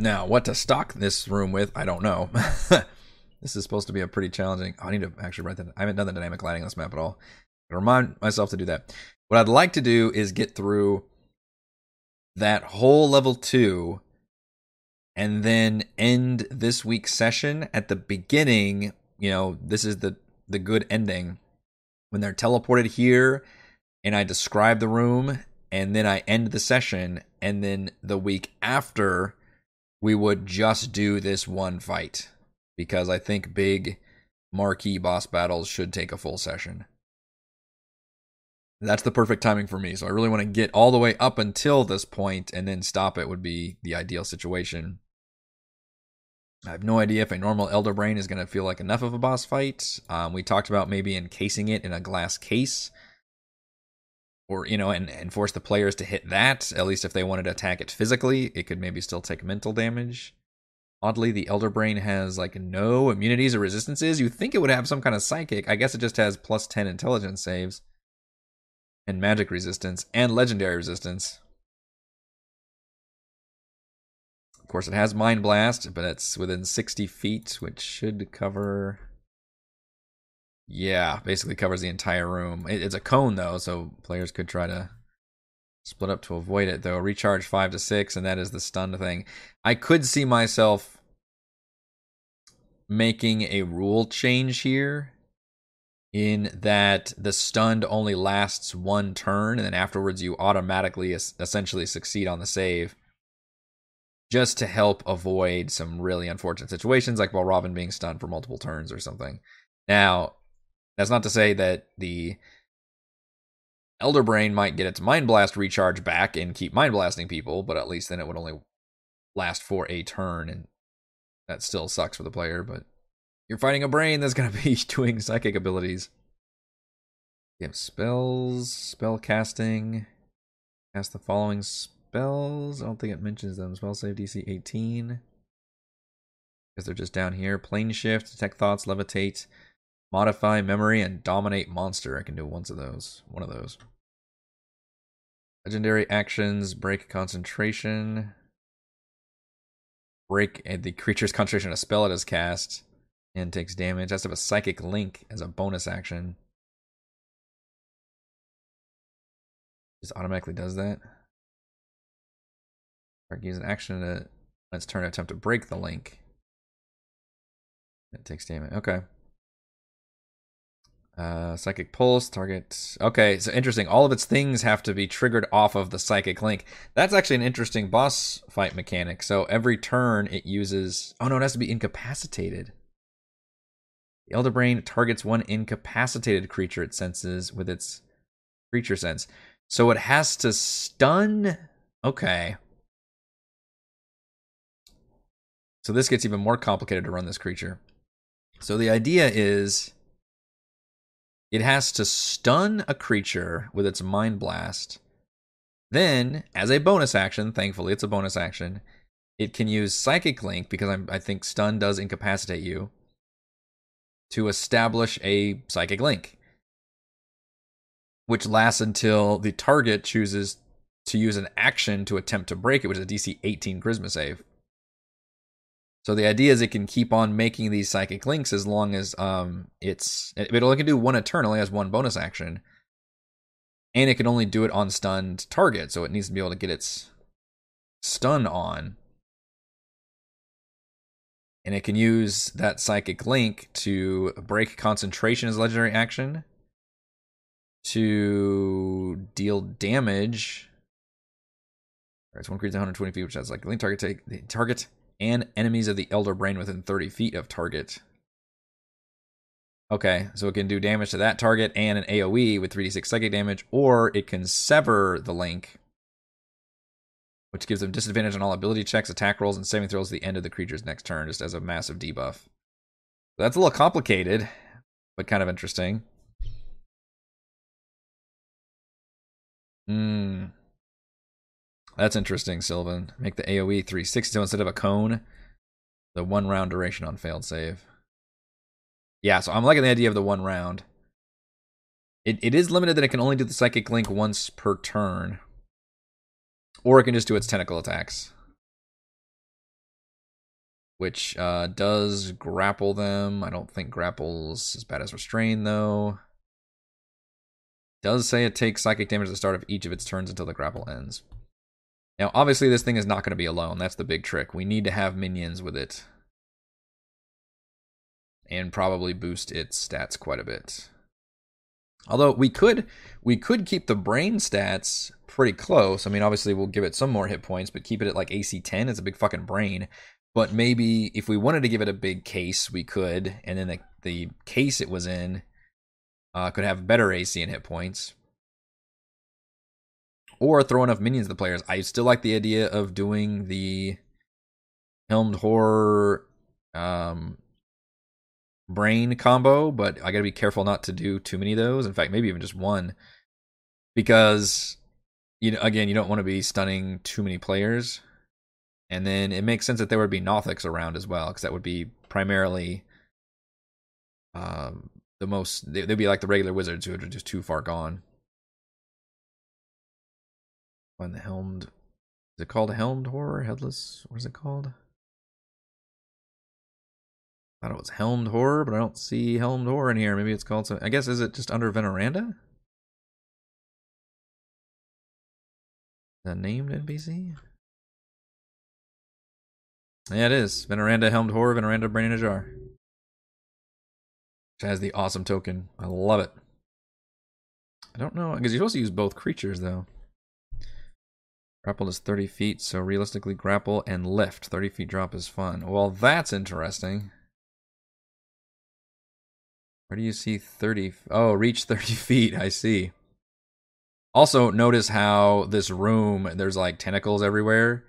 Now, what to stock this room with, I don't know. This is supposed to be a pretty challenging. Oh, I need to actually write that. I haven't done the dynamic lighting on this map at all. I remind myself to do that. What I'd like to do is get through that whole level two and then end this week's session at the beginning. You know, this is the the good ending when they're teleported here and I describe the room and then I end the session and then the week after we would just do this one fight because I think big marquee boss battles should take a full session. That's the perfect timing for me. So I really want to get all the way up until this point and then stop it would be the ideal situation. I have no idea if a normal Elder Brain is going to feel like enough of a boss fight. Um, we talked about maybe encasing it in a glass case. Or, you know, and, and force the players to hit that. At least if they wanted to attack it physically, it could maybe still take mental damage. Oddly, the Elder Brain has like no immunities or resistances. You think it would have some kind of psychic. I guess it just has plus 10 intelligence saves and magic resistance and legendary resistance. Of course, it has Mind Blast, but it's within 60 feet, which should cover. Yeah, basically covers the entire room. It's a cone, though, so players could try to Split up to avoid it though. Recharge five to six, and that is the stun thing. I could see myself making a rule change here in that the stunned only lasts one turn, and then afterwards you automatically essentially succeed on the save, just to help avoid some really unfortunate situations, like while Robin being stunned for multiple turns or something. Now, that's not to say that the Elder Brain might get its Mind Blast recharge back and keep Mind Blasting people, but at least then it would only last for a turn, and that still sucks for the player, but you're fighting a brain that's going to be doing psychic abilities. You have spells, spell casting. Cast the following spells. I don't think it mentions them. Spell save DC 18. Because they're just down here. Plane shift, detect thoughts, levitate, modify memory, and dominate monster. I can do once of those. One of those. Legendary actions, break concentration. Break eh, the creature's concentration a spell it has cast and takes damage. Has to have a psychic link as a bonus action. Just automatically does that. Or use an action to its turn to attempt to break the link. It takes damage. Okay. Uh, psychic pulse target. Okay, so interesting. All of its things have to be triggered off of the psychic link. That's actually an interesting boss fight mechanic. So every turn it uses. Oh no, it has to be incapacitated. The Elder Brain targets one incapacitated creature it senses with its creature sense. So it has to stun. Okay. So this gets even more complicated to run this creature. So the idea is it has to stun a creature with its Mind Blast. Then, as a bonus action, thankfully it's a bonus action, it can use Psychic Link because I'm, I think stun does incapacitate you to establish a psychic link, which lasts until the target chooses to use an action to attempt to break it, which is a DC 18 Charisma save. So the idea is it can keep on making these psychic links as long as um it's it only can do one eternally as one bonus action. And it can only do it on stunned target, so it needs to be able to get its stun on and it can use that psychic link to break concentration as legendary action to deal damage. All right, it's one creature 120 feet, which has like link target take the target and enemies of the Elder Brain within 30 feet of target. Okay, so it can do damage to that target and an AoE with 3d6 psychic damage, or it can sever the link which gives them disadvantage on all ability checks, attack rolls, and saving throws at the end of the creature's next turn, just as a massive debuff. That's a little complicated, but kind of interesting. Hmm. That's interesting, Sylvan. Make the AoE 360 so instead of a cone, the one round duration on failed save. Yeah, so I'm liking the idea of the one round. It, it is limited that it can only do the psychic link once per turn. Or it can just do its tentacle attacks. Which uh, does grapple them. I don't think grapples as bad as restrain, though. Does say it takes psychic damage at the start of each of its turns until the grapple ends. Now, obviously, this thing is not going to be alone. That's the big trick. We need to have minions with it. And probably boost its stats quite a bit. Although we could we could keep the brain stats pretty close. I mean, obviously we'll give it some more hit points, but keep it at like AC 10. It's a big fucking brain. But maybe if we wanted to give it a big case, we could, and then the the case it was in uh, could have better AC and hit points. Or throw enough minions to the players. I still like the idea of doing the helmed horror um, brain combo, but I got to be careful not to do too many of those. In fact, maybe even just one, because you know, again, you don't want to be stunning too many players. And then it makes sense that there would be Nothics around as well, because that would be primarily um, the most. They'd be like the regular wizards who are just too far gone. When the helmed, is it called helmed horror? Headless? What is it called? I thought it was Helmed Horror, but I don't see Helmed Horror in here. Maybe it's called some. I guess is it just under Veneranda? The named NPC? Yeah, it is. Veneranda Helmed Horror, Veneranda Brain in a Jar. which has the awesome token. I love it. I don't know because you're supposed to use both creatures though. Grapple is 30 feet, so realistically, grapple and lift. 30 feet drop is fun. Well, that's interesting. Where do you see 30? Oh, reach 30 feet. I see. Also, notice how this room, there's like tentacles everywhere.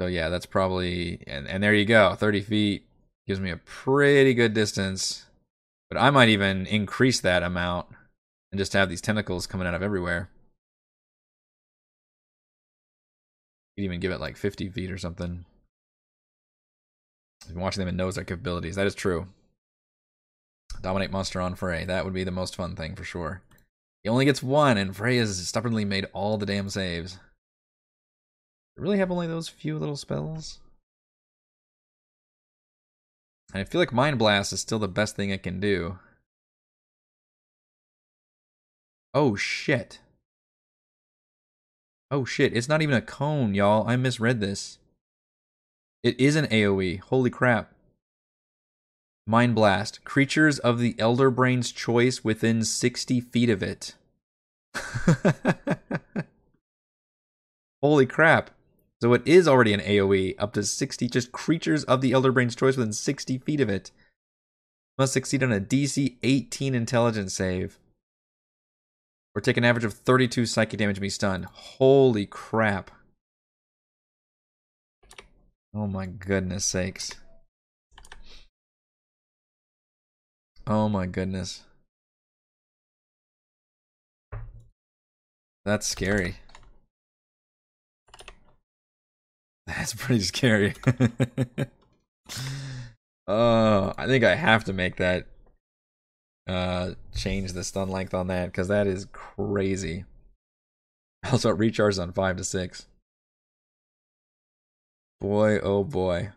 So yeah, that's probably, and, and there you go. 30 feet gives me a pretty good distance. But I might even increase that amount and just have these tentacles coming out of everywhere. You would even give it like 50 feet or something. I've been watching them and knows their capabilities. That is true. Dominate monster on Frey. That would be the most fun thing for sure. He only gets one, and Frey has stubbornly made all the damn saves. really have only those few little spells? And I feel like Mind Blast is still the best thing it can do. Oh shit. Oh shit, it's not even a cone, y'all. I misread this. It is an AoE. Holy crap. Mind Blast. Creatures of the Elder Brain's choice within 60 feet of it. Holy crap. So it is already an AoE up to 60, just creatures of the Elder Brain's choice within 60 feet of it. Must succeed on a DC 18 intelligence save. Or take an average of 32 psychic damage and be stunned. Holy crap. Oh my goodness sakes. Oh my goodness. That's scary. That's pretty scary. oh, I think I have to make that uh change the stun length on that because that is crazy. Also, it recharges on five to six. Boy, oh boy.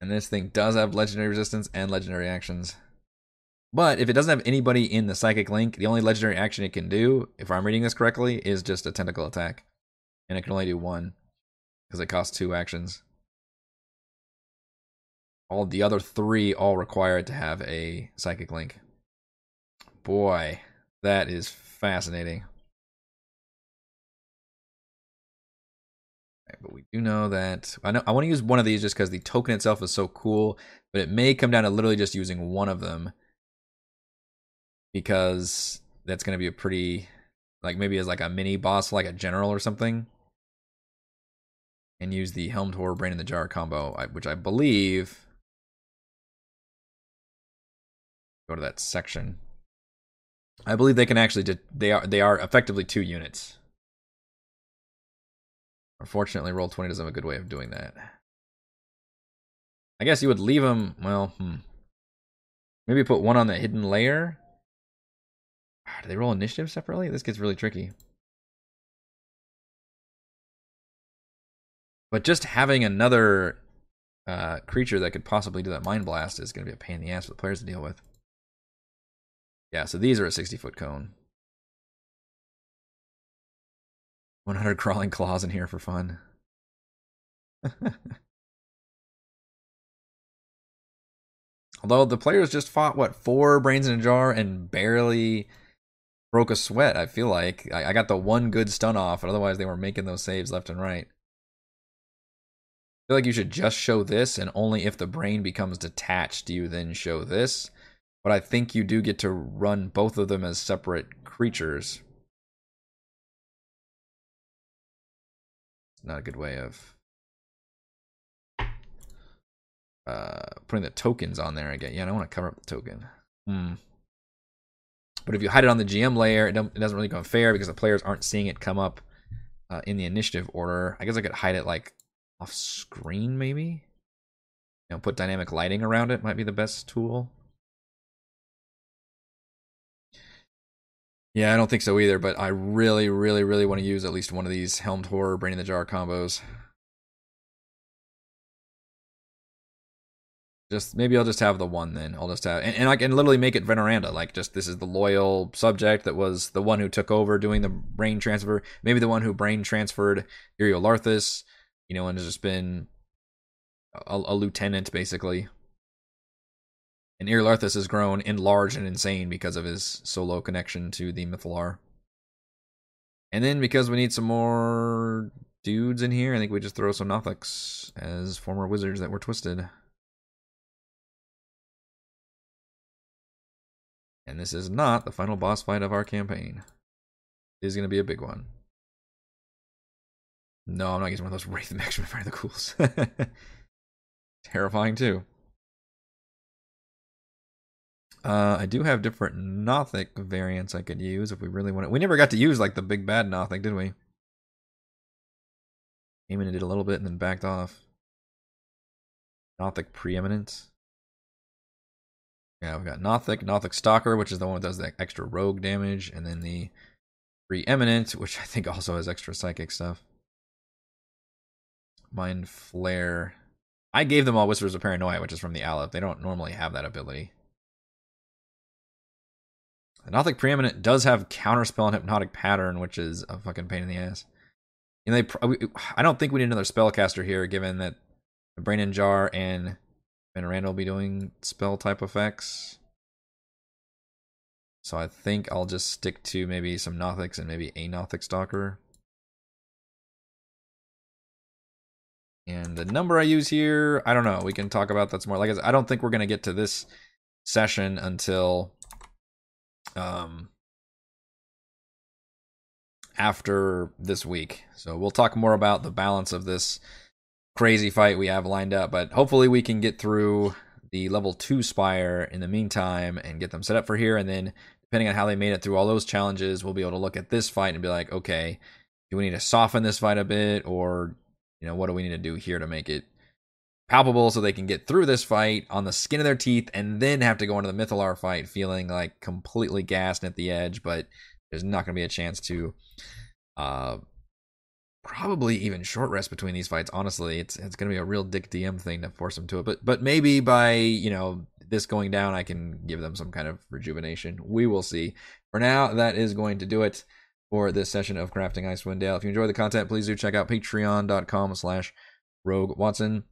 And this thing does have legendary resistance and legendary actions. But if it doesn't have anybody in the psychic link, the only legendary action it can do, if I'm reading this correctly, is just a tentacle attack. And it can only do one because it costs two actions. All the other three all require it to have a psychic link. Boy, that is fascinating. but we do know that I know I want to use one of these just because the token itself is so cool, but it may come down to literally just using one of them because that's going to be a pretty like maybe as like a mini boss, like a general or something, and use the helm horror brain in the jar combo, which I believe go to that section. I believe they can actually they are they are effectively two units. Unfortunately, roll twenty doesn't have a good way of doing that. I guess you would leave them. Well, hmm. maybe put one on the hidden layer. Ah, do they roll initiative separately? This gets really tricky. But just having another uh, creature that could possibly do that mind blast is going to be a pain in the ass for the players to deal with. Yeah, so these are a 60 foot cone. 100 crawling claws in here for fun. Although the players just fought, what, four brains in a jar and barely broke a sweat, I feel like. I, I got the one good stun off, and otherwise they were making those saves left and right. I feel like you should just show this, and only if the brain becomes detached do you then show this but I think you do get to run both of them as separate creatures. It's not a good way of uh, putting the tokens on there again. Yeah, I don't want to cover up the token. Hmm. But if you hide it on the GM layer, it, doesn't really go fair because the players aren't seeing it come up uh, in the initiative order. I guess I could hide it like off screen, maybe. You know, put dynamic lighting around it might be the best tool. Yeah, I don't think so either, but I really, really, really want to use at least one of these Helmed Horror Brain in the Jar combos. Just maybe I'll just have the one then. I'll just have and, and I can literally make it Veneranda. Like just this is the loyal subject that was the one who took over doing the brain transfer. Maybe the one who brain transferred Larthus, you know, and has just been a, a lieutenant basically. And Iriolarthas has grown enlarged and insane because of his solo connection to the Mythallar. And then because we need some more dudes in here, I think we just throw some Nothics as former wizards that were twisted. And this is not the final boss fight of our campaign. It is going to be a big one. No, I'm not using one of those Wraith from Fire the Cools. Terrifying too. Uh, I do have different Nothic variants I could use if we really want it. We never got to use like the big bad Nothic, did we? Eamon did a little bit and then backed off. Nothic Preeminence. Yeah, we got Nothic, Nothic Stalker, which is the one that does the extra rogue damage, and then the Preeminent, which I think also has extra psychic stuff. Mind Flare. I gave them all Whispers of Paranoia, which is from the Aleph. They don't normally have that ability. The Nothic Preeminent does have Counterspell and Hypnotic Pattern, which is a fucking pain in the ass. And they, I don't think we need another spellcaster here, given that Brain Jar and Veneranda will be doing spell type effects. So I think I'll just stick to maybe some Nothics and maybe a Nothic Stalker. And the number I use here, I don't know. We can talk about that's more. Like I, don't think we're to get to this session until um, after this week. So we'll talk more about the balance of this crazy fight we have lined up. But hopefully we can get through the level two spire in the meantime and get them set up for here. And then depending on how they made it through all those challenges, we'll be able to look at this fight and be like, okay, do we need to soften this fight a bit, or you know, what do we need to do here to make it palpable so they can get through this fight on the skin of their teeth and then have to go into the Mythallar fight feeling like completely gassed at the edge, but there's not going to be a chance to uh probably even short rest between these fights. Honestly, it's it's going to be a real Dick DM thing to force them to it. But but maybe by you know this going down, I can give them some kind of rejuvenation. We will see. For now, that is going to do it for this session of Crafting Icewind Dale. If you enjoy the content, please do check out patreon.com slash Rogue Watson.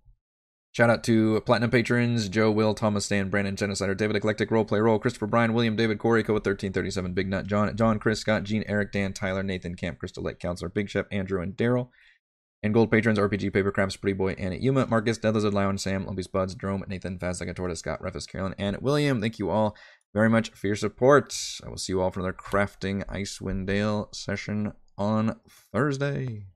Shout out to platinum patrons Joe, Will, Thomas, Stan, Brandon, Genocider, David, Eclectic, Roleplay, Roll, Christopher, Brian, William, David, Corey, Code 1337, Big Nut, John, John, Chris, Scott, Gene, Eric, Dan, Tyler, Nathan, Camp, Crystal Lake, Counselor, Big Chef, Andrew, and Daryl. And gold patrons RPG, Paper Papercrafts, Pretty Boy, Anna, Yuma, Marcus, Death Lizard, Lion, Sam, Lumpy's Buds, Drome, Nathan, Fast Like a Tortoise, Scott, Refus, Carolyn, and William. Thank you all very much for your support. I will see you all for another Crafting Icewind Dale session on Thursday.